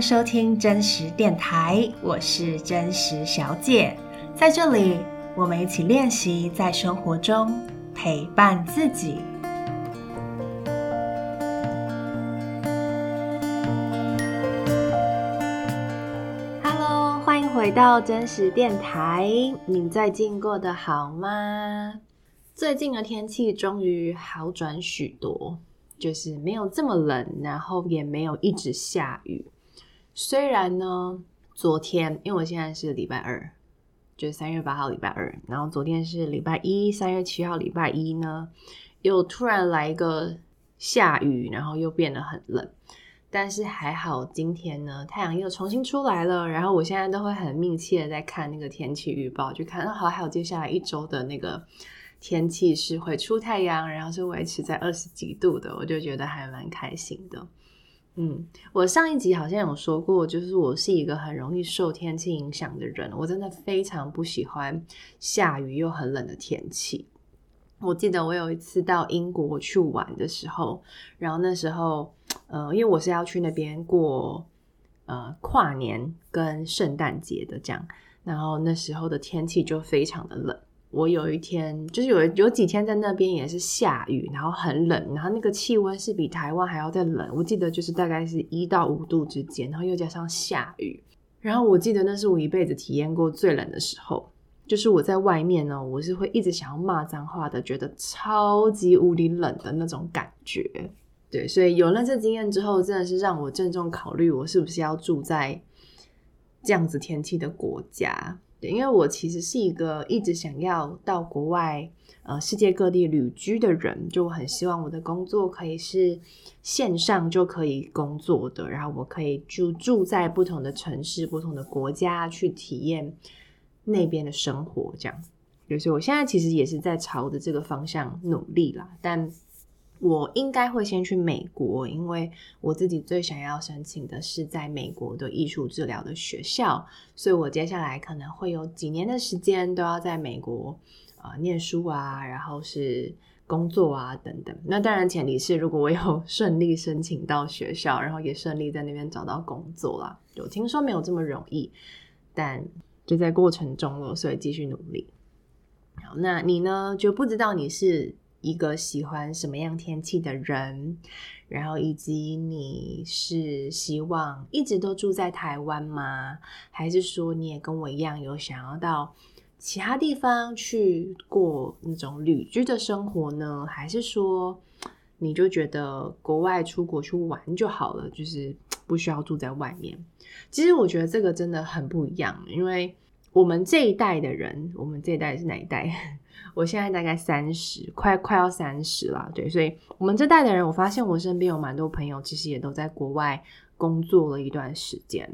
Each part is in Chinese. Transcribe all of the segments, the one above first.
收听真实电台，我是真实小姐，在这里我们一起练习在生活中陪伴自己。Hello，欢迎回到真实电台，你最近过得好吗？最近的天气终于好转许多。就是没有这么冷，然后也没有一直下雨。虽然呢，昨天因为我现在是礼拜二，就是三月八号礼拜二，然后昨天是礼拜一，三月七号礼拜一呢，又突然来一个下雨，然后又变得很冷。但是还好，今天呢，太阳又重新出来了。然后我现在都会很密切的在看那个天气预报，就看好还有接下来一周的那个。天气是会出太阳，然后是维持在二十几度的，我就觉得还蛮开心的。嗯，我上一集好像有说过，就是我是一个很容易受天气影响的人，我真的非常不喜欢下雨又很冷的天气。我记得我有一次到英国去玩的时候，然后那时候，呃，因为我是要去那边过呃跨年跟圣诞节的这样，然后那时候的天气就非常的冷。我有一天就是有有几天在那边也是下雨，然后很冷，然后那个气温是比台湾还要再冷。我记得就是大概是一到五度之间，然后又加上下雨，然后我记得那是我一辈子体验过最冷的时候。就是我在外面呢，我是会一直想要骂脏话的，觉得超级无敌冷的那种感觉。对，所以有了这经验之后，真的是让我郑重考虑，我是不是要住在这样子天气的国家。因为我其实是一个一直想要到国外，呃，世界各地旅居的人，就我很希望我的工作可以是线上就可以工作的，然后我可以住住在不同的城市、不同的国家去体验那边的生活，这样。所以我现在其实也是在朝着这个方向努力啦，但。我应该会先去美国，因为我自己最想要申请的是在美国的艺术治疗的学校，所以我接下来可能会有几年的时间都要在美国啊、念书啊，然后是工作啊等等。那当然前提是如果我有顺利申请到学校，然后也顺利在那边找到工作啦。我听说没有这么容易，但就在过程中了，所以继续努力。好，那你呢？就不知道你是。一个喜欢什么样天气的人，然后以及你是希望一直都住在台湾吗？还是说你也跟我一样有想要到其他地方去过那种旅居的生活呢？还是说你就觉得国外出国去玩就好了，就是不需要住在外面？其实我觉得这个真的很不一样，因为我们这一代的人，我们这一代是哪一代？我现在大概三十，快快要三十了，对，所以我们这代的人，我发现我身边有蛮多朋友，其实也都在国外工作了一段时间。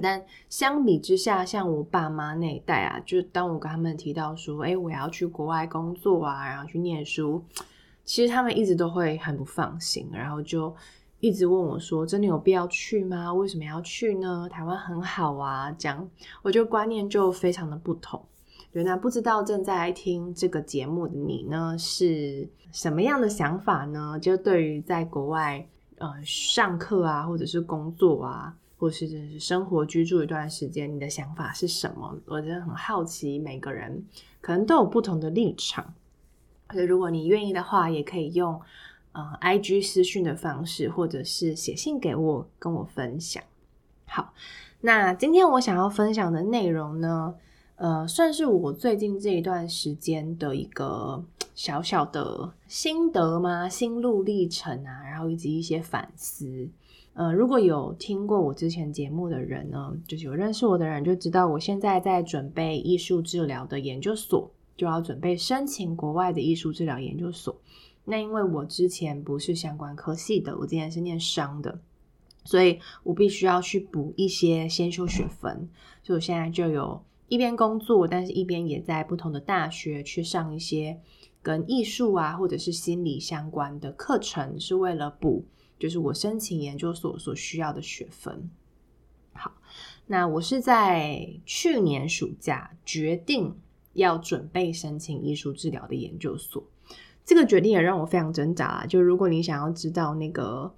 但相比之下，像我爸妈那一代啊，就当我跟他们提到说，哎，我要去国外工作啊，然后去念书，其实他们一直都会很不放心，然后就一直问我说，真的有必要去吗？为什么要去呢？台湾很好啊，这样，我觉得观念就非常的不同。那不知道正在听这个节目的你呢，是什么样的想法呢？就对于在国外呃上课啊，或者是工作啊，或者是生活居住一段时间，你的想法是什么？我真的很好奇，每个人可能都有不同的立场。所以如果你愿意的话，也可以用呃 IG 私讯的方式，或者是写信给我，跟我分享。好，那今天我想要分享的内容呢，呃，算是我最近这一段时间的一个小小的心得吗？心路历程啊，然后以及一些反思。呃，如果有听过我之前节目的人呢，就是有认识我的人就知道，我现在在准备艺术治疗的研究所，就要准备申请国外的艺术治疗研究所。那因为我之前不是相关科系的，我之前是念商的，所以我必须要去补一些先修学分，所以我现在就有。一边工作，但是一边也在不同的大学去上一些跟艺术啊，或者是心理相关的课程，是为了补，就是我申请研究所所需要的学分。好，那我是在去年暑假决定要准备申请艺术治疗的研究所，这个决定也让我非常挣扎啊。就如果你想要知道那个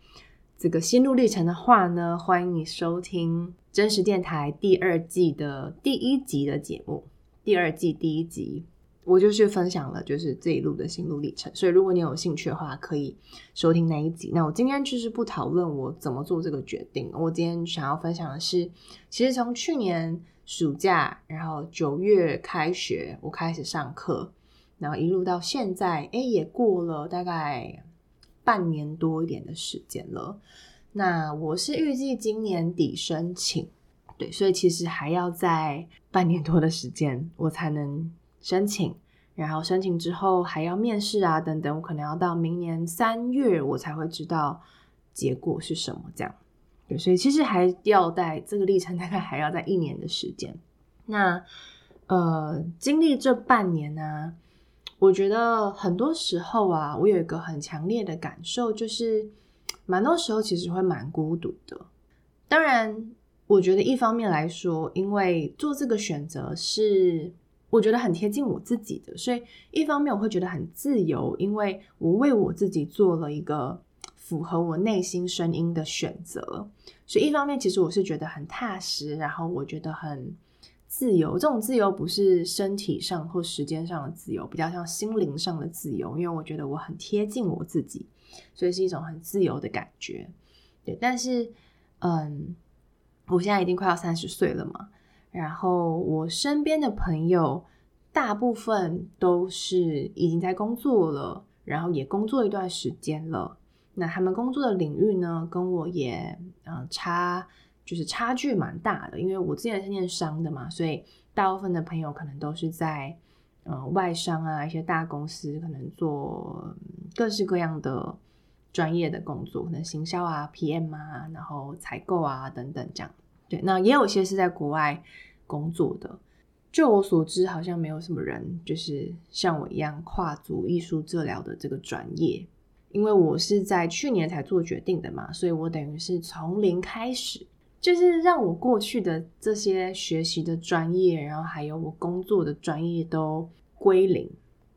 这个心路历程的话呢，欢迎你收听真实电台第二季的第一集的节目。第二季第一集，我就是分享了就是这一路的心路历程。所以如果你有兴趣的话，可以收听那一集。那我今天就是不讨论我怎么做这个决定。我今天想要分享的是，其实从去年暑假，然后九月开学，我开始上课。然后一路到现在，诶，也过了大概半年多一点的时间了。那我是预计今年底申请，对，所以其实还要在半年多的时间我才能申请。然后申请之后还要面试啊，等等，我可能要到明年三月我才会知道结果是什么。这样，对，所以其实还要在这个历程大概还要在一年的时间。那呃，经历这半年呢、我觉得很多时候啊，我有一个很强烈的感受，就是蛮多时候其实会蛮孤独的。当然，我觉得一方面来说，因为做这个选择是我觉得很贴近我自己的，所以一方面我会觉得很自由，因为我为我自己做了一个符合我内心声音的选择。所以一方面，其实我是觉得很踏实，然后我觉得很。自由，这种自由不是身体上或时间上的自由，比较像心灵上的自由。因为我觉得我很贴近我自己，所以是一种很自由的感觉。对，但是，嗯，我现在已经快要三十岁了嘛，然后我身边的朋友大部分都是已经在工作了，然后也工作一段时间了。那他们工作的领域呢，跟我也嗯差。就是差距蛮大的，因为我之前是念商的嘛，所以大部分的朋友可能都是在呃外商啊，一些大公司，可能做各式各样的专业的工作，可能行销啊、PM 啊，然后采购啊等等这样。对，那也有些是在国外工作的。就我所知，好像没有什么人就是像我一样跨足艺术治疗的这个专业，因为我是在去年才做决定的嘛，所以我等于是从零开始。就是让我过去的这些学习的专业，然后还有我工作的专业都归零。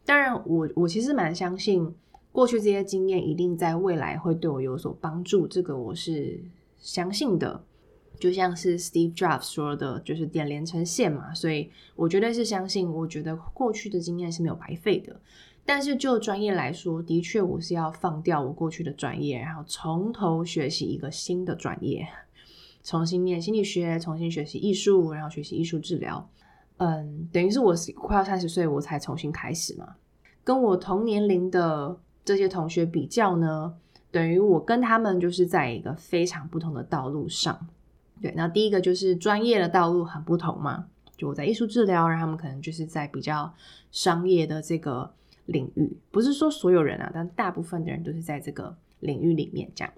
当然我，我其实蛮相信过去这些经验一定在未来会对我有所帮助，这个我是相信的。就像是 Steve Jobs 说的，就是点连成线嘛，所以我绝对是相信。我觉得过去的经验是没有白费的。但是就专业来说，的确我是要放掉我过去的专业，然后从头学习一个新的专业。重新念心理学，重新学习艺术，然后学习艺术治疗。嗯，等于是我快要三十岁，我才重新开始嘛。跟我同年龄的这些同学比较呢，等于我跟他们就是在一个非常不同的道路上。对，那第一个就是专业的道路很不同嘛。就我在艺术治疗，然后他们可能就是在比较商业的这个领域。不是说所有人啊，但大部分的人都是在这个领域里面这样。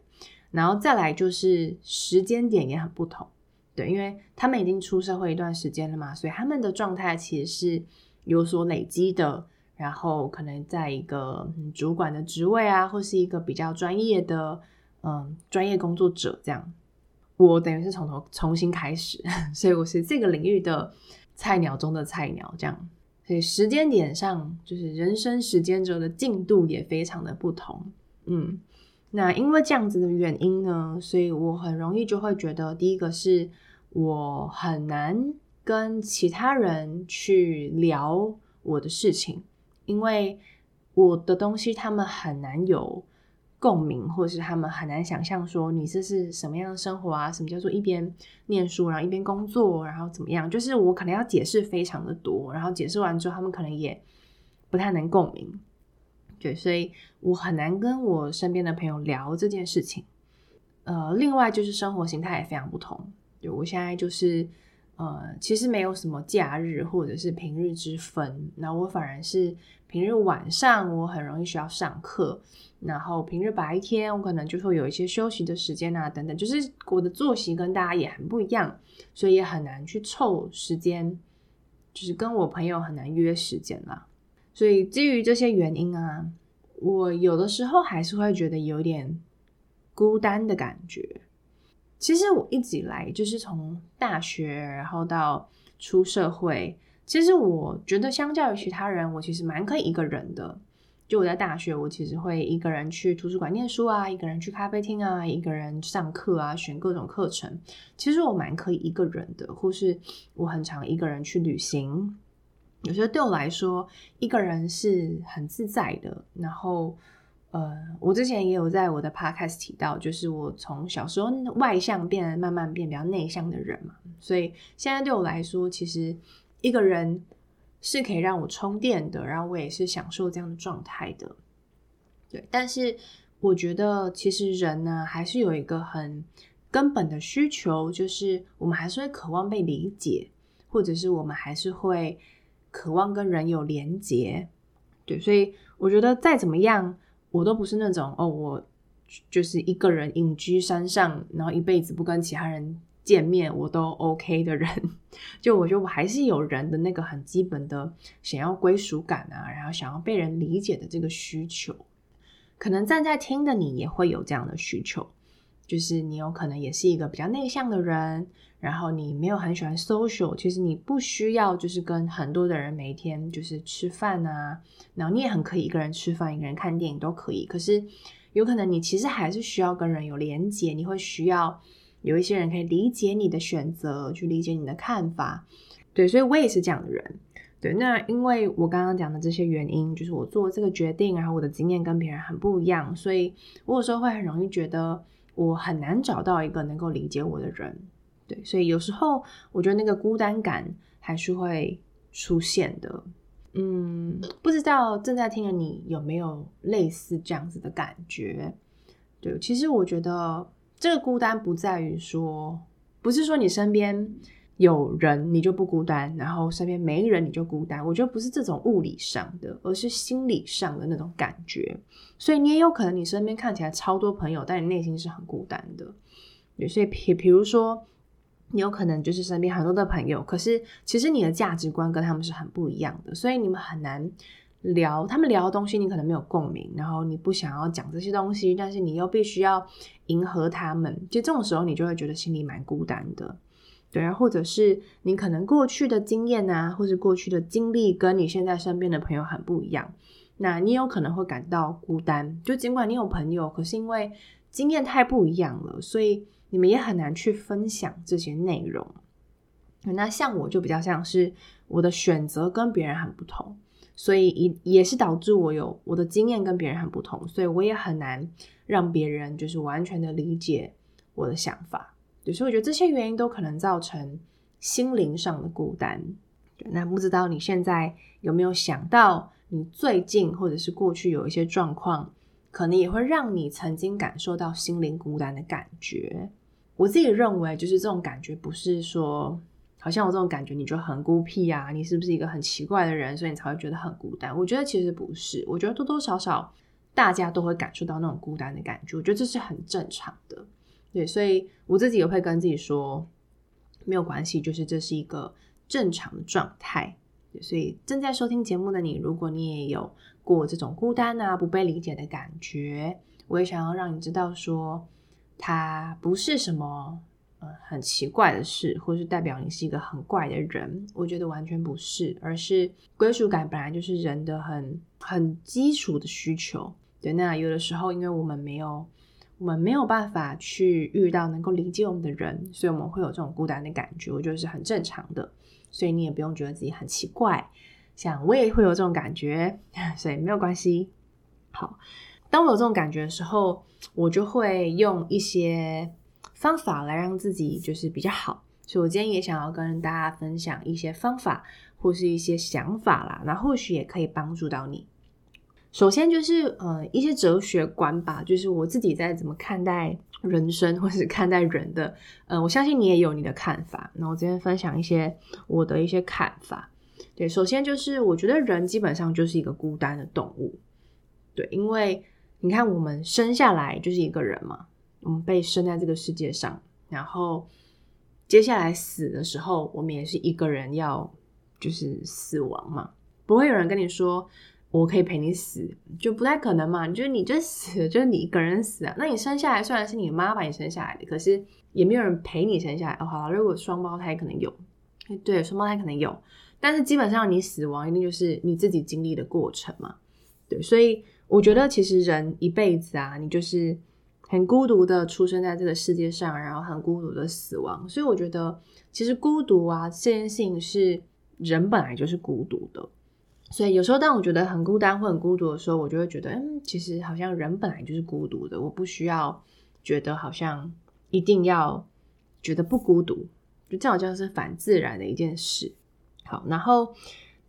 然后再来就是时间点也很不同，对，因为他们已经出社会一段时间了嘛，所以他们的状态其实是有所累积的，然后可能在一个主管的职位啊，或是一个比较专业的嗯专业工作者这样。我等于是从头重新开始，所以我是这个领域的菜鸟中的菜鸟这样，所以时间点上就是人生时间轴的进度也非常的不同，嗯。那因为这样子的原因呢，所以我很容易就会觉得，第一个是我很难跟其他人去聊我的事情，因为我的东西他们很难有共鸣，或是他们很难想象说你这是什么样的生活啊？什么叫做一边念书，然后一边工作，然后怎么样？就是我可能要解释非常的多，然后解释完之后，他们可能也不太能共鸣。对，所以我很难跟我身边的朋友聊这件事情。呃，另外就是生活形态也非常不同。对，我现在就是，呃，其实没有什么假日或者是平日之分。那我反而是平日晚上我很容易需要上课，然后平日白天我可能就会有一些休息的时间啊，等等。就是我的作息跟大家也很不一样，所以也很难去凑时间，就是跟我朋友很难约时间啦。所以基于这些原因啊，我有的时候还是会觉得有点孤单的感觉。其实我一直以来就是从大学然后到出社会，其实我觉得相较于其他人，我其实蛮可以一个人的。就我在大学，我其实会一个人去图书馆念书啊，一个人去咖啡厅啊，一个人上课啊，选各种课程。其实我蛮可以一个人的，或是我很常一个人去旅行。有些对我来说，一个人是很自在的。然后，呃，我之前也有在我的 podcast 提到，就是我从小时候外向变慢慢变比较内向的人嘛。所以现在对我来说，其实一个人。是可以让我充电的，然后我也是享受这样的状态的，对。但是我觉得，其实人呢，还是有一个很根本的需求，就是我们还是会渴望被理解，或者是我们还是会渴望跟人有连结，对。所以我觉得再怎么样，我都不是那种哦，我就是一个人隐居山上，然后一辈子不跟其他人。见面我都 OK 的人，就我觉得我还是有人的那个很基本的想要归属感啊，然后想要被人理解的这个需求。可能站在听的你也会有这样的需求，就是你有可能也是一个比较内向的人，然后你没有很喜欢 social，其实你不需要就是跟很多的人每天就是吃饭啊，然后你也很可以一个人吃饭，一个人看电影都可以。可是有可能你其实还是需要跟人有连结，你会需要。有一些人可以理解你的选择，去理解你的看法，对，所以我也是这样的人，对。那因为我刚刚讲的这些原因，就是我做这个决定，然后我的经验跟别人很不一样，所以我有时候会很容易觉得我很难找到一个能够理解我的人，对。所以有时候我觉得那个孤单感还是会出现的，嗯，不知道正在听的你有没有类似这样子的感觉？对，其实我觉得。这个孤单不在于说，不是说你身边有人你就不孤单，然后身边没人你就孤单。我觉得不是这种物理上的，而是心理上的那种感觉。所以你也有可能你身边看起来超多朋友，但你内心是很孤单的。所以比比如说，你有可能就是身边很多的朋友，可是其实你的价值观跟他们是很不一样的，所以你们很难。聊他们聊的东西，你可能没有共鸣，然后你不想要讲这些东西，但是你又必须要迎合他们，就这种时候你就会觉得心里蛮孤单的，对啊，或者是你可能过去的经验啊，或者过去的经历跟你现在身边的朋友很不一样，那你有可能会感到孤单，就尽管你有朋友，可是因为经验太不一样了，所以你们也很难去分享这些内容。那像我就比较像是我的选择跟别人很不同。所以也也是导致我有我的经验跟别人很不同，所以我也很难让别人就是完全的理解我的想法。对所以我觉得这些原因都可能造成心灵上的孤单。那不知道你现在有没有想到，你最近或者是过去有一些状况，可能也会让你曾经感受到心灵孤单的感觉？我自己认为，就是这种感觉不是说。好像我这种感觉，你就很孤僻啊？你是不是一个很奇怪的人，所以你才会觉得很孤单？我觉得其实不是，我觉得多多少少大家都会感受到那种孤单的感觉，我觉得这是很正常的。对，所以我自己也会跟自己说，没有关系，就是这是一个正常的状态。所以正在收听节目的你，如果你也有过这种孤单啊、不被理解的感觉，我也想要让你知道说，它不是什么。呃，很奇怪的事，或是代表你是一个很怪的人，我觉得完全不是，而是归属感本来就是人的很很基础的需求。对，那有的时候，因为我们没有，我们没有办法去遇到能够理解我们的人，所以我们会有这种孤单的感觉，我觉得是很正常的。所以你也不用觉得自己很奇怪，像我也会有这种感觉，所以没有关系。好，当我有这种感觉的时候，我就会用一些。方法来让自己就是比较好，所以我今天也想要跟大家分享一些方法或是一些想法啦，那或许也可以帮助到你。首先就是呃一些哲学观吧，就是我自己在怎么看待人生或是看待人的，呃，我相信你也有你的看法。那我今天分享一些我的一些看法。对，首先就是我觉得人基本上就是一个孤单的动物，对，因为你看我们生下来就是一个人嘛。我们被生在这个世界上，然后接下来死的时候，我们也是一个人要就是死亡嘛，不会有人跟你说我可以陪你死，就不太可能嘛。就是你就死，就是你一个人死啊。那你生下来虽然是你妈把你生下来的，可是也没有人陪你生下来。哦，好，如果双胞胎可能有，对，双胞胎可能有，但是基本上你死亡一定就是你自己经历的过程嘛。对，所以我觉得其实人一辈子啊，你就是很孤独的出生在这个世界上，然后很孤独的死亡。所以我觉得其实孤独啊这件事情是人本来就是孤独的。所以有时候当我觉得很孤单或很孤独的时候，我就会觉得，嗯，其实好像人本来就是孤独的，我不需要觉得好像一定要觉得不孤独，就这好像是反自然的一件事。好，然后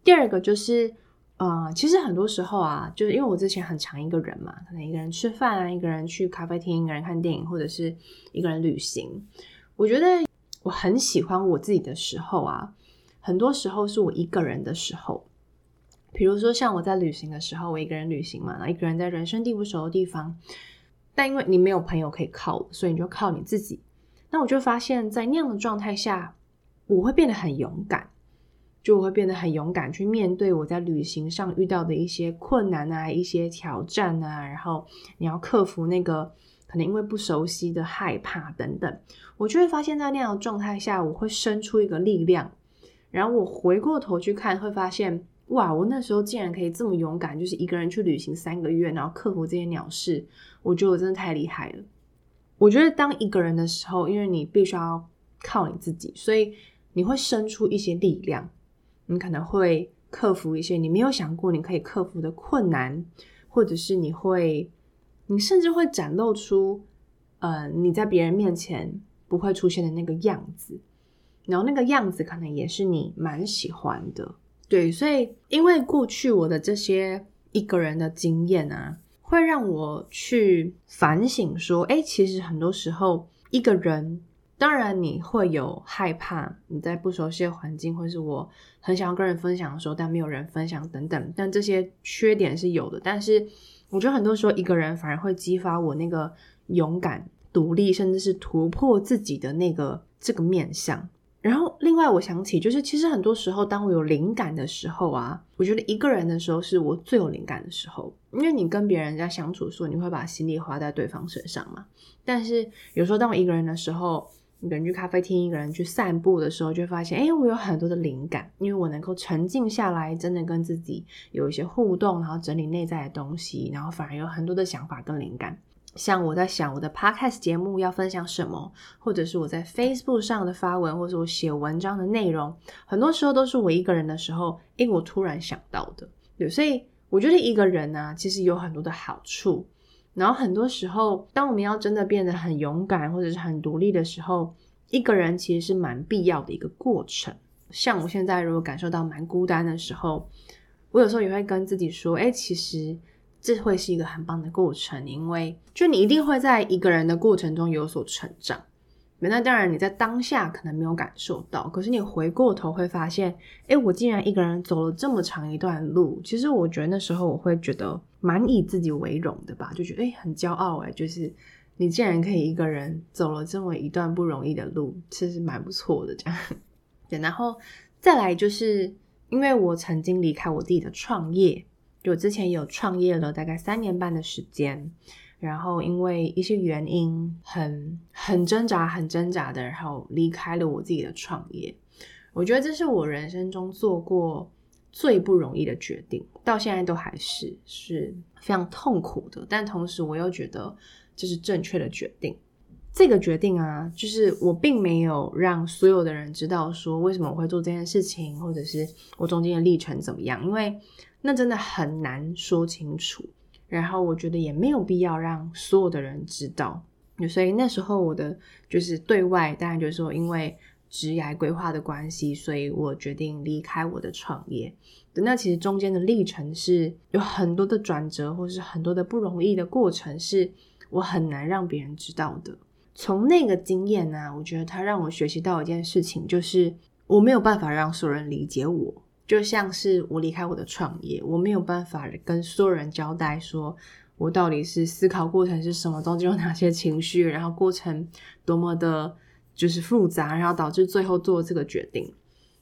第二个就是，呃，其实很多时候啊，就是因为我之前很常一个人嘛，可能一个人吃饭啊，一个人去咖啡厅，一个人看电影，或者是一个人旅行。我觉得我很喜欢我自己的时候啊，很多时候是我一个人的时候。比如说，像我在旅行的时候，我一个人旅行嘛，然后一个人在人生地不熟的地方，但因为你没有朋友可以靠，所以你就靠你自己。那我就发现，在那样的状态下，我会变得很勇敢，就我会变得很勇敢去面对我在旅行上遇到的一些困难啊、一些挑战啊，然后你要克服那个可能因为不熟悉的害怕等等，我就会发现，在那样的状态下，我会生出一个力量，然后我回过头去看，会发现。哇！我那时候竟然可以这么勇敢，就是一个人去旅行三个月，然后克服这些鸟事，我觉得我真的太厉害了。我觉得当一个人的时候，因为你必须要靠你自己，所以你会生出一些力量，你可能会克服一些你没有想过你可以克服的困难，或者是你会，你甚至会展露出，呃，你在别人面前不会出现的那个样子，然后那个样子可能也是你蛮喜欢的。对，所以因为过去我的这些一个人的经验啊，会让我去反省说，诶，其实很多时候一个人，当然你会有害怕，你在不熟悉的环境，或是我很想要跟人分享的时候，但没有人分享等等，但这些缺点是有的。但是我觉得很多时候一个人反而会激发我那个勇敢、独立，甚至是突破自己的那个这个面向。然后，另外我想起，就是其实很多时候，当我有灵感的时候啊，我觉得一个人的时候是我最有灵感的时候，因为你跟别人在相处的时候，你会把心力花在对方身上嘛。但是有时候，当我一个人的时候，一个人去咖啡厅，一个人去散步的时候，就发现，哎，我有很多的灵感，因为我能够沉静下来，真的跟自己有一些互动，然后整理内在的东西，然后反而有很多的想法跟灵感。像我在想我的 podcast 节目要分享什么，或者是我在 Facebook 上的发文，或者我写文章的内容，很多时候都是我一个人的时候，诶，我突然想到的。对，所以我觉得一个人呢，其实有很多的好处。然后很多时候，当我们要真的变得很勇敢或者是很独立的时候，一个人其实是蛮必要的一个过程。像我现在如果感受到蛮孤单的时候，我有时候也会跟自己说，诶，其实。这会是一个很棒的过程，因为就你一定会在一个人的过程中有所成长。那当然你在当下可能没有感受到，可是你回过头会发现，哎，我竟然一个人走了这么长一段路。其实我觉得那时候我会觉得蛮以自己为荣的吧，就觉得哎，很骄傲哎，就是你竟然可以一个人走了这么一段不容易的路，其实蛮不错的这样。对，然后再来就是因为我曾经离开我自己的创业。就之前有创业了大概三年半的时间，然后因为一些原因很很挣扎，很挣扎的，然后离开了我自己的创业。我觉得这是我人生中做过最不容易的决定，到现在都还是是非常痛苦的。但同时我又觉得这是正确的决定。这个决定啊，就是我并没有让所有的人知道说为什么我会做这件事情，或者是我中间的历程怎么样，因为。那真的很难说清楚，然后我觉得也没有必要让所有的人知道，所以那时候我的就是对外，当然就是说因为职业规划的关系，所以我决定离开我的创业。那其实中间的历程是有很多的转折，或是很多的不容易的过程，是我很难让别人知道的。从那个经验呢，我觉得它让我学习到一件事情，就是我没有办法让所有人理解我。就像是我离开我的创业，我没有办法跟所有人交代，说我到底是思考过程是什么，中间有哪些情绪，然后过程多么的，就是复杂，然后导致最后做这个决定，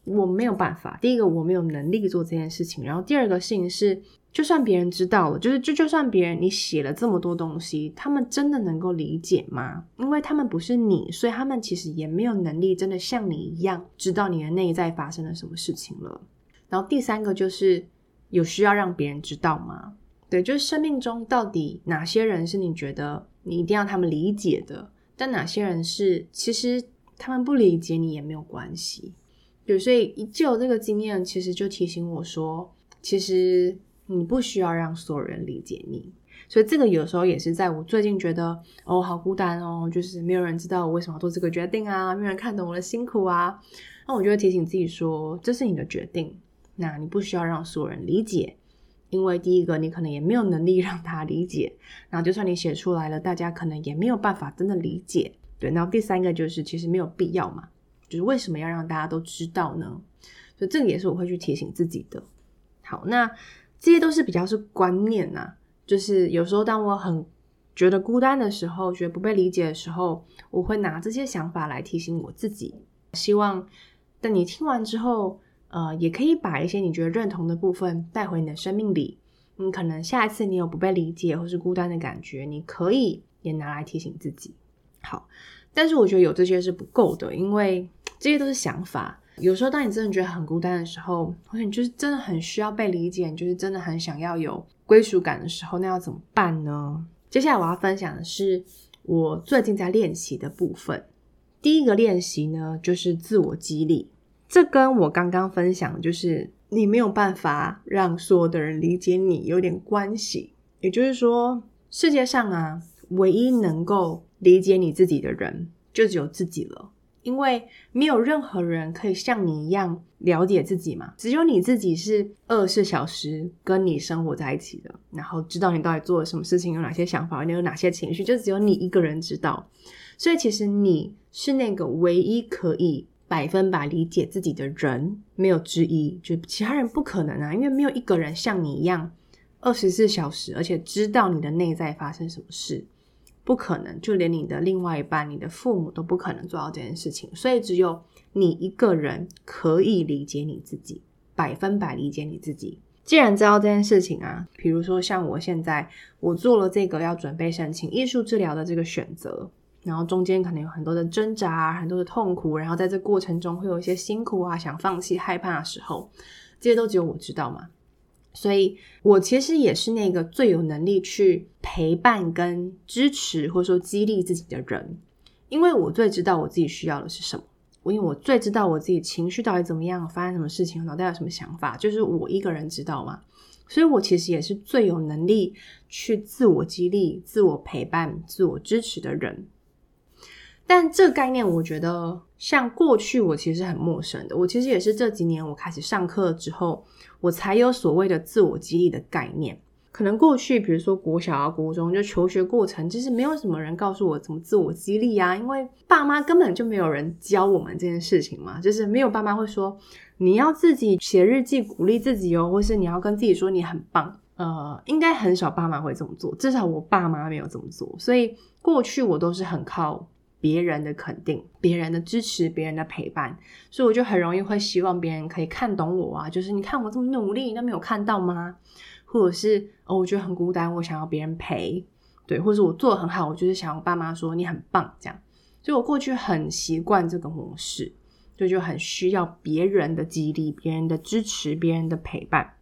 我没有办法。第一个，我没有能力做这件事情，然后第二个事情是，就算别人知道了，就是就就算别人你写了这么多东西，他们真的能够理解吗？因为他们不是你，所以他们其实也没有能力真的像你一样知道你的内在发生了什么事情了。然后第三个就是有需要让别人知道吗？对，就是生命中到底哪些人是你觉得你一定要他们理解的，但哪些人是其实他们不理解你也没有关系。对，所以一就这个经验，其实就提醒我说，其实你不需要让所有人理解你。所以这个有时候也是在我最近觉得哦，好孤单哦，就是没有人知道我为什么要做这个决定啊，没有人看懂我的辛苦啊。那我就会提醒自己说，这是你的决定，那你不需要让所有人理解，因为第一个你可能也没有能力让他理解，然后就算你写出来了，大家可能也没有办法真的理解。对，然后第三个就是其实没有必要嘛，就是为什么要让大家都知道呢？所以这个也是我会去提醒自己的。好，那这些都是比较是观念呐。就是有时候，当我很觉得孤单的时候，觉得不被理解的时候，我会拿这些想法来提醒我自己。希望等你听完之后，呃，也可以把一些你觉得认同的部分带回你的生命里。你可能下一次你有不被理解或是孤单的感觉，你可以也拿来提醒自己。好，但是我觉得有这些是不够的，因为这些都是想法。有时候，当你真的觉得很孤单的时候，或者你就是真的很需要被理解，你就是真的很想要有归属感的时候，那要怎么办呢？接下来我要分享的是我最近在练习的部分。第一个练习呢，就是自我激励。这跟我刚刚分享就是你没有办法让所有的人理解你有点关系。也就是说，世界上啊，唯一能够理解你自己的人，就只有自己了。因为没有任何人可以像你一样了解自己嘛，只有你自己是二十四小时跟你生活在一起的，然后知道你到底做了什么事情，有哪些想法，你有哪些情绪，就只有你一个人知道。所以其实你是那个唯一可以百分百理解自己的人，没有之一，就其他人不可能啊，因为没有一个人像你一样二十四小时，而且知道你的内在发生什么事。不可能，就连你的另外一半、你的父母都不可能做到这件事情，所以只有你一个人可以理解你自己，百分百理解你自己。既然知道这件事情啊，比如说像我现在，我做了这个要准备申请艺术治疗的这个选择，然后中间可能有很多的挣扎、很多的痛苦，然后在这过程中会有一些辛苦啊、想放弃、害怕的时候，这些都只有我知道嘛。所以我其实也是那个最有能力去陪伴跟支持，或者说激励自己的人，因为我最知道我自己需要的是什么，我因为我最知道我自己情绪到底怎么样，发生什么事情，脑袋有什么想法，就是我一个人知道嘛。所以我其实也是最有能力去自我激励、自我陪伴、自我支持的人。但这个概念，我觉得像过去我其实很陌生的。我其实也是这几年我开始上课之后，我才有所谓的自我激励的概念。可能过去，比如说国小啊、国中，就求学过程，其实没有什么人告诉我怎么自我激励啊，因为爸妈根本就没有人教我们这件事情嘛。就是没有爸妈会说你要自己写日记鼓励自己哦，或是你要跟自己说你很棒。呃，应该很少爸妈会这么做，至少我爸妈没有这么做。所以过去我都是很靠。别人的肯定，别人的支持，别人的陪伴，所以我就很容易会希望别人可以看懂我啊，就是你看我这么努力，你都没有看到吗？或者是哦，我觉得很孤单，我想要别人陪，对，或者是我做的很好，我就是想要爸妈说你很棒，这样。所以我过去很习惯这个模式，就就很需要别人的激励，别人的支持，别人的陪伴。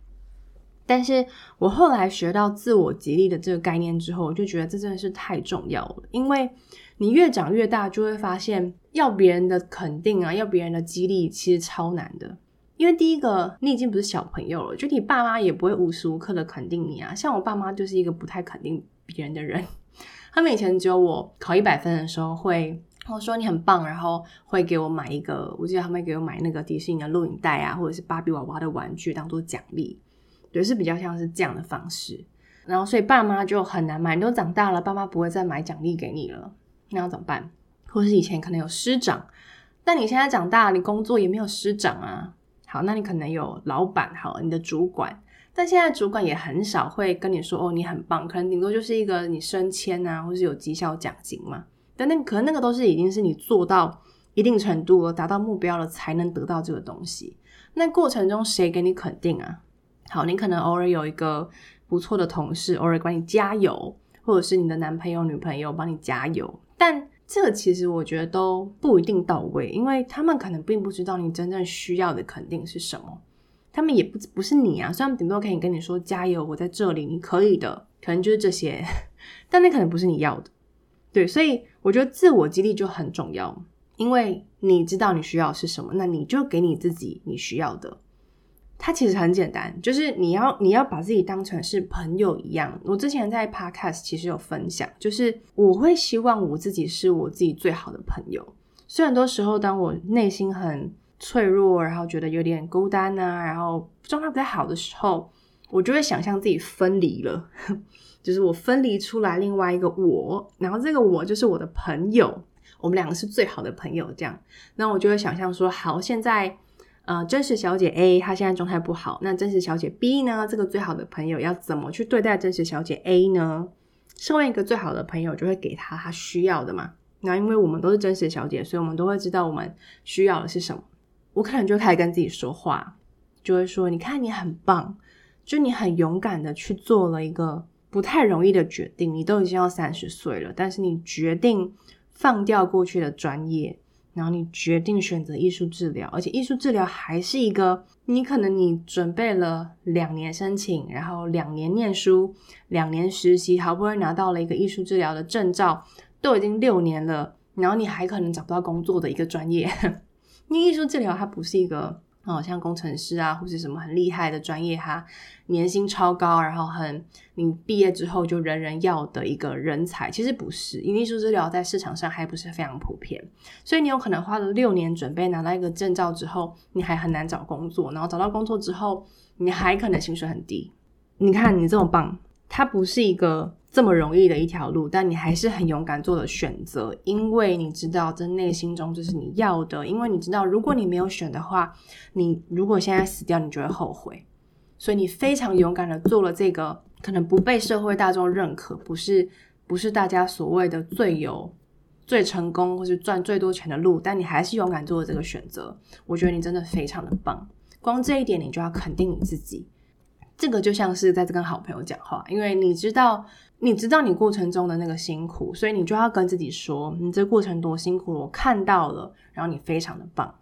但是我后来学到自我激励的这个概念之后，我就觉得这真的是太重要了，因为。你越长越大，就会发现要别人的肯定啊，要别人的激励，其实超难的。因为第一个，你已经不是小朋友了，就你爸妈也不会无时无刻的肯定你啊。像我爸妈就是一个不太肯定别人的人，他们以前只有我考一百分的时候会我说你很棒，然后会给我买一个，我记得他们给我买那个迪士尼的录影带啊，或者是芭比娃娃的玩具当做奖励，对，是比较像是这样的方式。然后所以爸妈就很难买，你都长大了，爸妈不会再买奖励给你了。那要怎么办？或是以前可能有师长，但你现在长大了，你工作也没有师长啊。好，那你可能有老板，好，你的主管，但现在主管也很少会跟你说哦，你很棒，可能顶多就是一个你升迁啊，或是有绩效奖金嘛。但那可能那个都是已经是你做到一定程度了，达到目标了，才能得到这个东西。那过程中谁给你肯定啊？好，你可能偶尔有一个不错的同事，偶尔帮你加油，或者是你的男朋友、女朋友帮你加油。但这个其实我觉得都不一定到位，因为他们可能并不知道你真正需要的肯定是什么，他们也不不是你啊，虽然顶多可以跟你说加油，我在这里，你可以的，可能就是这些，但那可能不是你要的。对，所以我觉得自我激励就很重要，因为你知道你需要是什么，那你就给你自己你需要的。它其实很简单，就是你要你要把自己当成是朋友一样。我之前在 Podcast 其实有分享，就是我会希望我自己是我自己最好的朋友。虽然很多时候当我内心很脆弱，然后觉得有点孤单啊，然后状态不太好的时候，我就会想象自己分离了。就是我分离出来另外一个我，然后这个我就是我的朋友，我们两个是最好的朋友，这样，那我就会想象说，好，现在呃，真实小姐 A 她现在状态不好，那真实小姐 B 呢，这个最好的朋友要怎么去对待真实小姐 A 呢？身为一个最好的朋友，就会给她她需要的嘛。那因为我们都是真实小姐，所以我们都会知道我们需要的是什么。我可能就开始跟自己说话，就会说，你看你很棒，就你很勇敢的去做了一个。不太容易的决定，你都已经要三十岁了，但是你决定放掉过去的专业，然后你决定选择艺术治疗，而且艺术治疗还是一个你可能你准备了两年申请，然后两年念书，两年实习，好不容易拿到了一个艺术治疗的证照，都已经六年了，然后你还可能找不到工作的一个专业，因为艺术治疗它不是一个。哦，像工程师啊，或是什么很厉害的专业，哈，年薪超高，然后很你毕业之后就人人要的一个人才，其实不是，因为艺术治疗在市场上还不是非常普遍，所以你有可能花了六年准备拿到一个证照之后，你还很难找工作，然后找到工作之后，你还可能薪水很低。你看你这么棒，它不是一个。这么容易的一条路，但你还是很勇敢做了选择，因为你知道在内心中这是你要的，因为你知道如果你没有选的话，你如果现在死掉，你就会后悔，所以你非常勇敢的做了这个可能不被社会大众认可，不是不是大家所谓的最有最成功或是赚最多钱的路，但你还是勇敢做了这个选择，我觉得你真的非常的棒，光这一点你就要肯定你自己。这个就像是在跟好朋友讲话，因为你知道，你知道你过程中的那个辛苦，所以你就要跟自己说，你这过程多辛苦，我看到了，然后你非常的棒。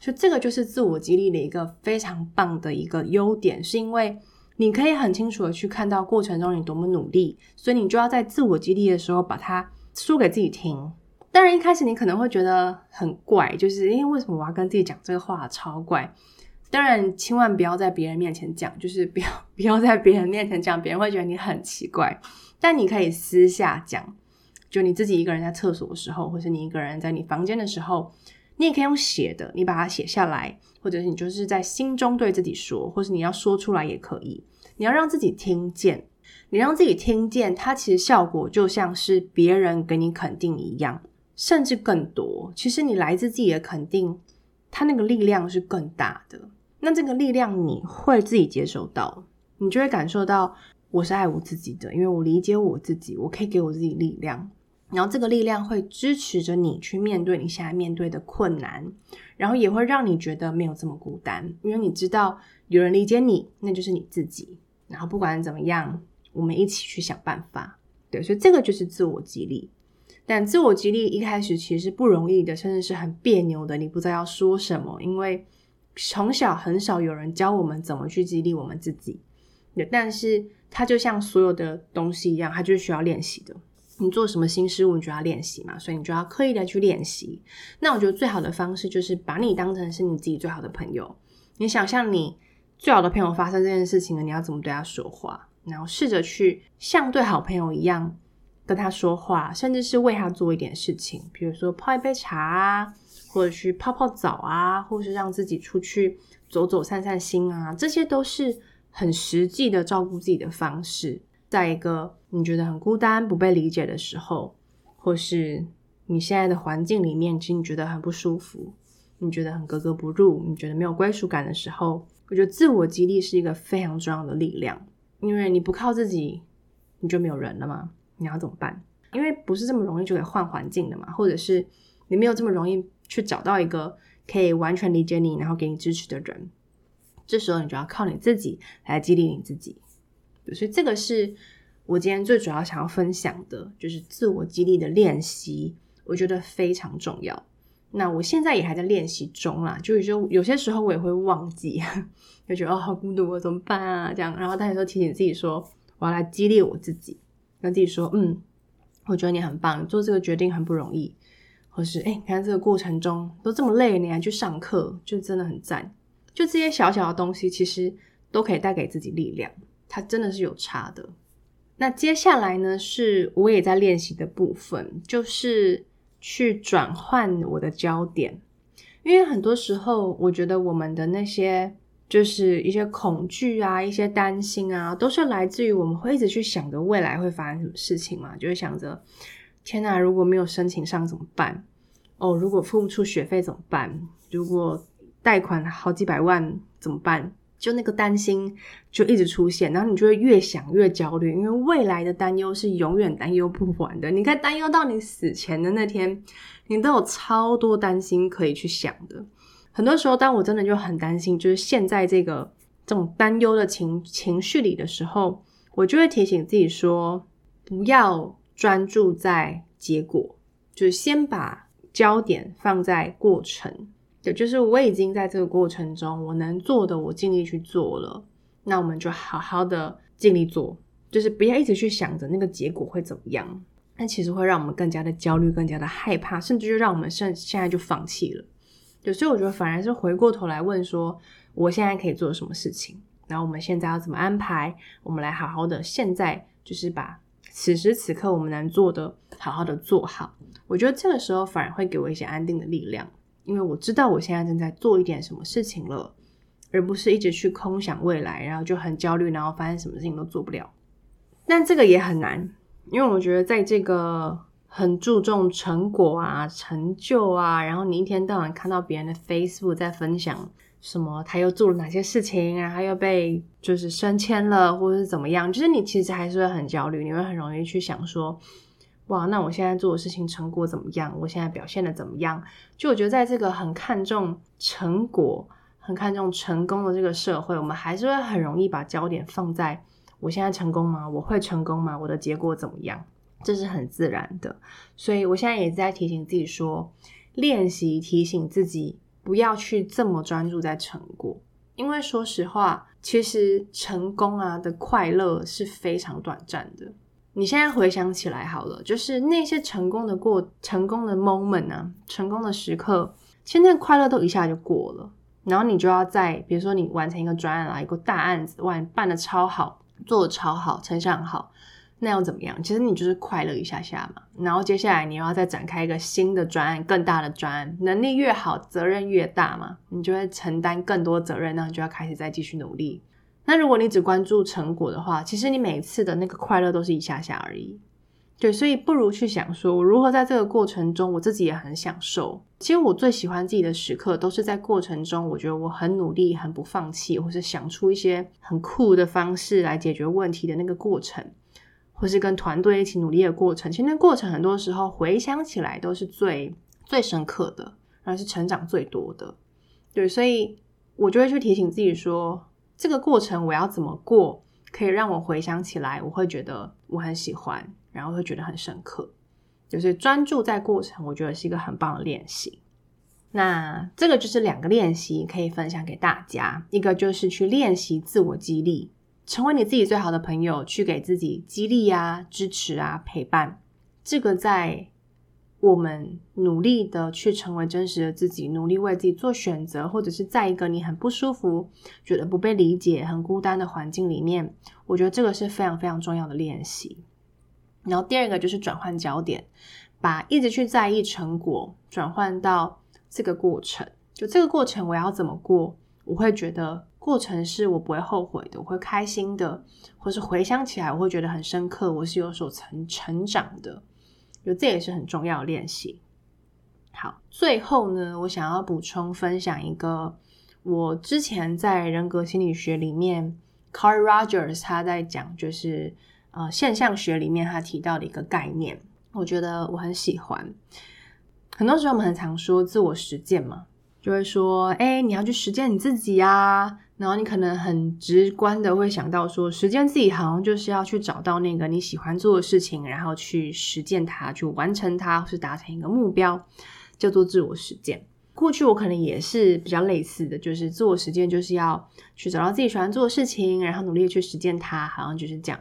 所以这个就是自我激励的一个非常棒的一个优点，是因为你可以很清楚的去看到过程中你多么努力，所以你就要在自我激励的时候把它说给自己听。当然一开始你可能会觉得很怪，就是因为为什么我要跟自己讲这个话，超怪。当然，千万不要在别人面前讲，就是不要 不要在别人面前讲，别人会觉得你很奇怪。但你可以私下讲，就你自己一个人在厕所的时候，或是你一个人在你房间的时候，你也可以用写的，你把它写下来，或者是你就是在心中对自己说，或是你要说出来也可以。你要让自己听见，你让自己听见，它其实效果就像是别人给你肯定一样，甚至更多。其实你来自自己的肯定，它那个力量是更大的。那这个力量你会自己接受到，你就会感受到我是爱我自己的，因为我理解我自己，我可以给我自己力量，然后这个力量会支持着你去面对你现在面对的困难，然后也会让你觉得没有这么孤单，因为你知道有人理解你，那就是你自己。然后不管怎么样，我们一起去想办法。对，所以这个就是自我激励。但自我激励一开始其实不容易的，甚至是很别扭的，你不知道要说什么，因为。从小很少有人教我们怎么去激励我们自己，但是它就像所有的东西一样，它就是需要练习的。你做什么新事物，你就要练习嘛，所以你就要刻意的去练习。那我觉得最好的方式就是把你当成是你自己最好的朋友。你想象你最好的朋友发生这件事情了，你要怎么对他说话？然后试着去像对好朋友一样跟他说话，甚至是为他做一点事情，比如说泡一杯茶。或者去泡泡澡啊，或是让自己出去走走、散散心啊，这些都是很实际的照顾自己的方式。在一个你觉得很孤单、不被理解的时候，或是你现在的环境里面，其实你觉得很不舒服，你觉得很格格不入，你觉得没有归属感的时候，我觉得自我激励是一个非常重要的力量。因为你不靠自己，你就没有人了嘛。你要怎么办？因为不是这么容易就可以换环境的嘛，或者是你没有这么容易。去找到一个可以完全理解你，然后给你支持的人，这时候你就要靠你自己来激励你自己。所以这个是我今天最主要想要分享的，就是自我激励的练习，我觉得非常重要。那我现在也还在练习中啦，就是说有些时候我也会忘记，就觉得哦好孤独，我怎么办啊？这样，然后他有时候提醒自己说，我要来激励我自己，跟自己说，嗯，我觉得你很棒，做这个决定很不容易，或是哎，你看这个过程中都这么累，你还去上课，就真的很赞。就这些小小的东西，其实都可以带给自己力量，它真的是有差的。那接下来呢，是我也在练习的部分，就是。去转换我的焦点，因为很多时候，我觉得我们的那些就是一些恐惧啊、一些担心啊，都是来自于我们会一直去想着未来会发生什么事情嘛，就会想着天哪，如果没有申请上怎么办？哦，如果付不出学费怎么办？如果贷款好几百万怎么办？就那个担心就一直出现，然后你就会越想越焦虑，因为未来的担忧是永远担忧不完的。你可以担忧到你死前的那天，你都有超多担心可以去想的。很多时候，当我真的就很担心，就是现在这个这种担忧的情情绪里的时候，我就会提醒自己说，不要专注在结果，就是先把焦点放在过程。对，就是我已经在这个过程中，我能做的，我尽力去做了。那我们就好好的尽力做，就是不要一直去想着那个结果会怎么样，那其实会让我们更加的焦虑，更加的害怕，甚至就让我们现现在就放弃了。对，所以我觉得反而是回过头来问说，我现在可以做什么事情？然后我们现在要怎么安排？我们来好好的，现在就是把此时此刻我们能做的好好的做好。我觉得这个时候反而会给我一些安定的力量。因为我知道我现在正在做一点什么事情了，而不是一直去空想未来，然后就很焦虑，然后发现什么事情都做不了。但这个也很难，因为我觉得在这个很注重成果啊、成就啊，然后你一天到晚看到别人的 Facebook 在分享什么，他又做了哪些事情然后又被就是升迁了，或者是怎么样，就是你其实还是会很焦虑，你会很容易去想说。哇，那我现在做的事情成果怎么样？我现在表现的怎么样？就我觉得，在这个很看重成果、很看重成功的这个社会，我们还是会很容易把焦点放在我现在成功吗？我会成功吗？我的结果怎么样？这是很自然的。所以我现在也在提醒自己说，练习提醒自己不要去这么专注在成果，因为说实话，其实成功啊的快乐是非常短暂的。你现在回想起来好了，就是那些成功的过、成功的 moment 啊，成功的时刻，其实那个快乐都一下就过了。然后你就要在，比如说你完成一个专案啊，一个大案子，哇，你办的超好，做的超好，成效很好，那又怎么样？其实你就是快乐一下下嘛。然后接下来你又要再展开一个新的专案，更大的专案，能力越好，责任越大嘛，你就会承担更多责任，那你就要开始再继续努力。那如果你只关注成果的话，其实你每次的那个快乐都是一下下而已。对，所以不如去想说，我如何在这个过程中，我自己也很享受。其实我最喜欢自己的时刻，都是在过程中，我觉得我很努力，很不放弃，或是想出一些很酷的方式来解决问题的那个过程，或是跟团队一起努力的过程。其实那过程很多时候回想起来都是最最深刻的，然后是成长最多的。对，所以我就会去提醒自己说。这个过程我要怎么过，可以让我回想起来，我会觉得我很喜欢，然后会觉得很深刻。就是专注在过程，我觉得是一个很棒的练习。那这个就是两个练习可以分享给大家，一个就是去练习自我激励，成为你自己最好的朋友，去给自己激励啊、支持啊、陪伴。这个在。我们努力的去成为真实的自己，努力为自己做选择，或者是在一个你很不舒服、觉得不被理解、很孤单的环境里面，我觉得这个是非常非常重要的练习。然后第二个就是转换焦点，把一直去在意成果转换到这个过程。就这个过程我要怎么过？我会觉得过程是我不会后悔的，我会开心的，或是回想起来我会觉得很深刻，我是有所成成长的。就这也是很重要的练习。好，最后呢，我想要补充分享一个我之前在人格心理学里面，Carl Rogers 他在讲，就是呃现象学里面他提到的一个概念，我觉得我很喜欢。很多时候我们很常说自我实践嘛，就会说，哎，你要去实践你自己啊。然后你可能很直观的会想到说，实践自己好像就是要去找到那个你喜欢做的事情，然后去实践它，去完成它，或是达成一个目标。叫做自我实践。过去我可能也是比较类似的，就是自我实践就是要去找到自己喜欢做的事情，然后努力去实践它，好像就是这样。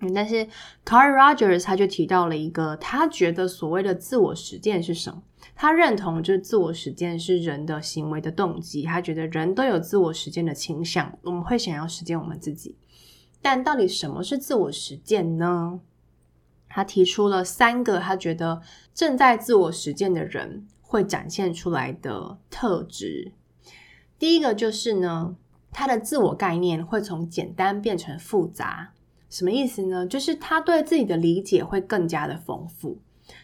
嗯，但是 Carl Rogers 他就提到了一个，他觉得所谓的自我实践是什么？他认同就是自我实践是人的行为的动机，他觉得人都有自我实践的倾向，我们会想要实践我们自己。但到底什么是自我实践呢？他提出了三个他觉得正在自我实践的人会展现出来的特质，第一个就是呢，他的自我概念会从简单变成复杂。什么意思呢？就是他对自己的理解会更加的丰富。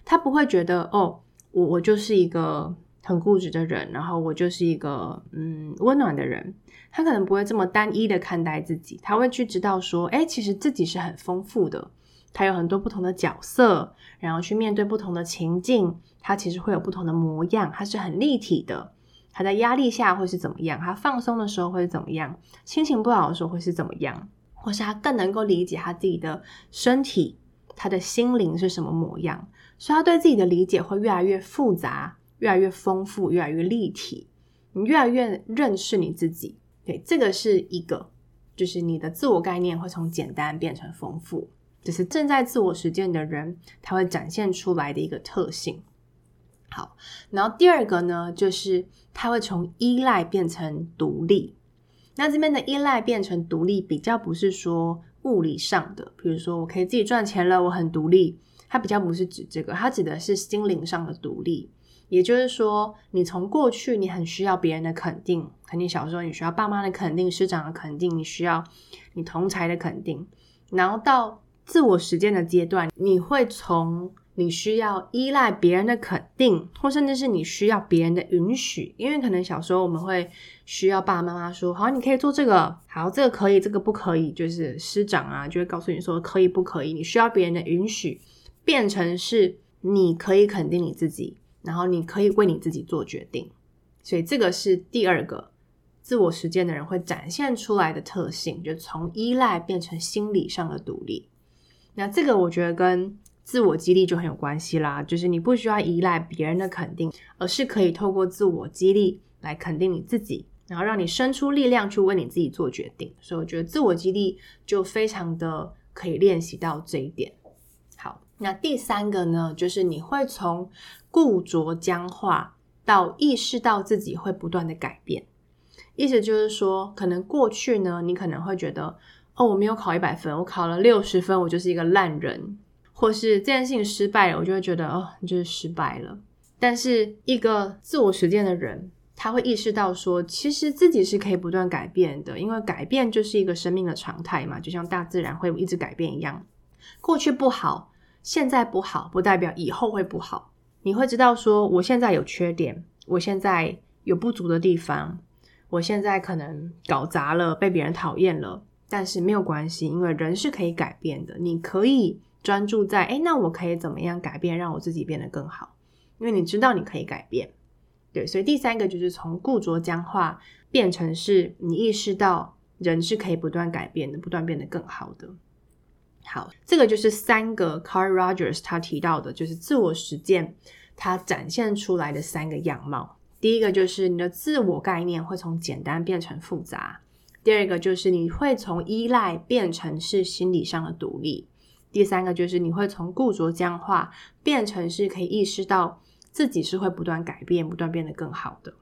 他不会觉得哦，我我就是一个很固执的人，然后我就是一个嗯温暖的人。他可能不会这么单一的看待自己，他会去知道说，诶，其实自己是很丰富的。他有很多不同的角色，然后去面对不同的情境，他其实会有不同的模样，他是很立体的。他在压力下会是怎么样？他放松的时候会是怎么样？心情不好的时候会是怎么样？或是他更能够理解他自己的身体，他的心灵是什么模样？所以他对自己的理解会越来越复杂，越来越丰富，越来越立体。你越来越认识你自己，对，这个是一个，就是你的自我概念会从简单变成丰富。就是正在自我实践的人，他会展现出来的一个特性。好，然后第二个呢，就是他会从依赖变成独立。那这边的依赖变成独立，比较不是说物理上的，比如说我可以自己赚钱了，我很独立。它比较不是指这个，它指的是心灵上的独立。也就是说，你从过去你很需要别人的肯定，肯定小时候你需要爸妈的肯定、师长的肯定，你需要你同侪的肯定，然后到自我实践的阶段，你会从你需要依赖别人的肯定，或甚至是你需要别人的允许，因为可能小时候我们会需要爸爸妈妈说：“好，你可以做这个，好，这个可以，这个不可以。”就是师长啊，就会告诉你说可以不可以。你需要别人的允许，变成是你可以肯定你自己，然后你可以为你自己做决定。所以这个是第二个自我实践的人会展现出来的特性，就从依赖变成心理上的独立。那这个我觉得跟自我激励就很有关系啦，就是你不需要依赖别人的肯定，而是可以透过自我激励来肯定你自己，然后让你生出力量去为你自己做决定。所以我觉得自我激励就非常的可以练习到这一点。好，那第三个呢，就是你会从固着僵化到意识到自己会不断的改变。意思就是说，可能过去呢，你可能会觉得。哦，我没有考一百分，我考了六十分，我就是一个烂人，或是这件事情失败了，我就会觉得哦，你就是失败了。但是一个自我实践的人，他会意识到说，其实自己是可以不断改变的，因为改变就是一个生命的常态嘛，就像大自然会一直改变一样。过去不好，现在不好，不代表以后会不好。你会知道说，我现在有缺点，我现在有不足的地方，我现在可能搞砸了，被别人讨厌了。但是没有关系，因为人是可以改变的。你可以专注在，诶，那我可以怎么样改变，让我自己变得更好？因为你知道你可以改变，对。所以第三个就是从固着僵化变成是你意识到人是可以不断改变的，不断变得更好的。好，这个就是三个 Carl Rogers 他提到的，就是自我实践它展现出来的三个样貌。第一个就是你的自我概念会从简单变成复杂。第二个就是你会从依赖变成是心理上的独立，第三个就是你会从固着僵化变成是可以意识到自己是会不断改变、不断变得更好的。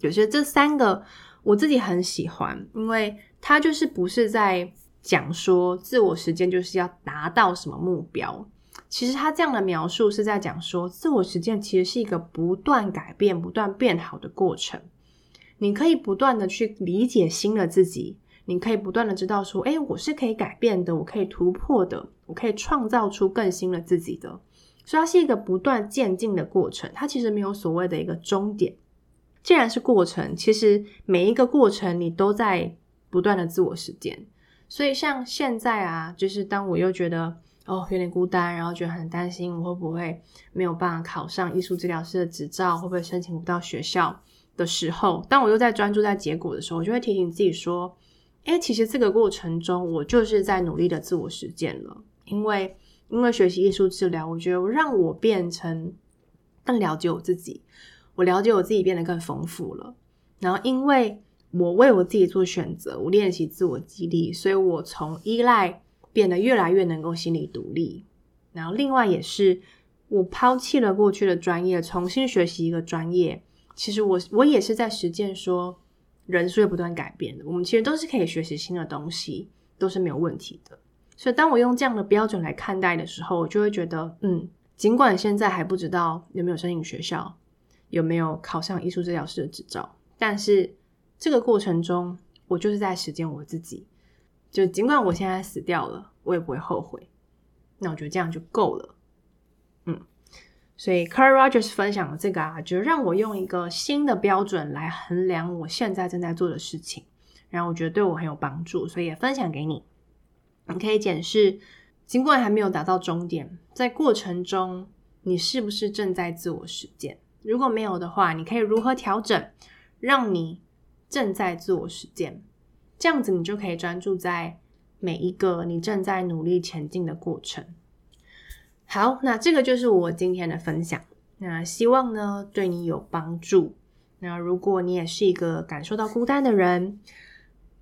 有些这三个我自己很喜欢，因为它就是不是在讲说自我实践就是要达到什么目标，其实他这样的描述是在讲说自我实践其实是一个不断改变、不断变好的过程。你可以不断的去理解新的自己，你可以不断的知道说，诶，我是可以改变的，我可以突破的，我可以创造出更新的自己的。所以它是一个不断渐进的过程，它其实没有所谓的一个终点。既然是过程，其实每一个过程你都在不断的自我实践。所以像现在啊，就是当我又觉得哦有点孤单，然后觉得很担心我会不会没有办法考上艺术治疗师的执照，会不会申请不到学校的时候，当我又在专注在结果的时候，我就会提醒自己说：“诶，其实这个过程中，我就是在努力的自我实践了。因为，因为学习艺术治疗，我觉得让我变成更了解我自己，我了解我自己变得更丰富了。然后，因为我为我自己做选择，我练习自我激励，所以我从依赖变得越来越能够心理独立。然后，另外也是我抛弃了过去的专业，重新学习一个专业。其实我我也是在实践说，人是会不断改变的。我们其实都是可以学习新的东西，都是没有问题的。所以，当我用这样的标准来看待的时候，我就会觉得，嗯，尽管现在还不知道有没有申请学校，有没有考上艺术治疗师的执照，但是这个过程中，我就是在实践我自己。就尽管我现在死掉了，我也不会后悔。那我觉得这样就够了。所以 Carl Rogers 分享的这个啊，就让我用一个新的标准来衡量我现在正在做的事情，然后我觉得对我很有帮助，所以也分享给你。你可以检视，尽管还没有达到终点，在过程中你是不是正在自我实践？如果没有的话，你可以如何调整，让你正在自我实践？这样子你就可以专注在每一个你正在努力前进的过程。好，那这个就是我今天的分享。那希望呢，对你有帮助。那如果你也是一个感受到孤单的人，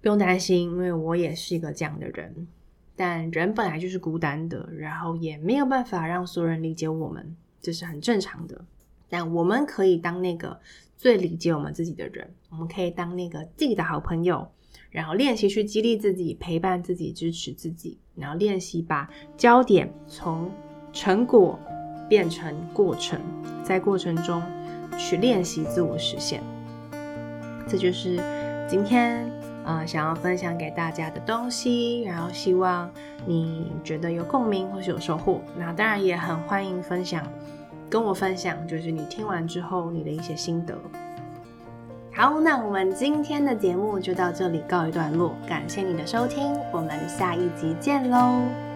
不用担心，因为我也是一个这样的人。但人本来就是孤单的，然后也没有办法让所有人理解我们，这是很正常的。但我们可以当那个最理解我们自己的人，我们可以当那个自己的好朋友，然后练习去激励自己、陪伴自己、支持自己，然后练习把焦点从成果变成过程，在过程中去练习自我实现。这就是今天。呃，想要分享给大家的东西，然后希望你觉得有共鸣或是有收获。那当然也很欢迎分享，跟我分享，就是你听完之后你的一些心得。好，那我们今天的节目就到这里告一段落，感谢你的收听，我们下一集见喽。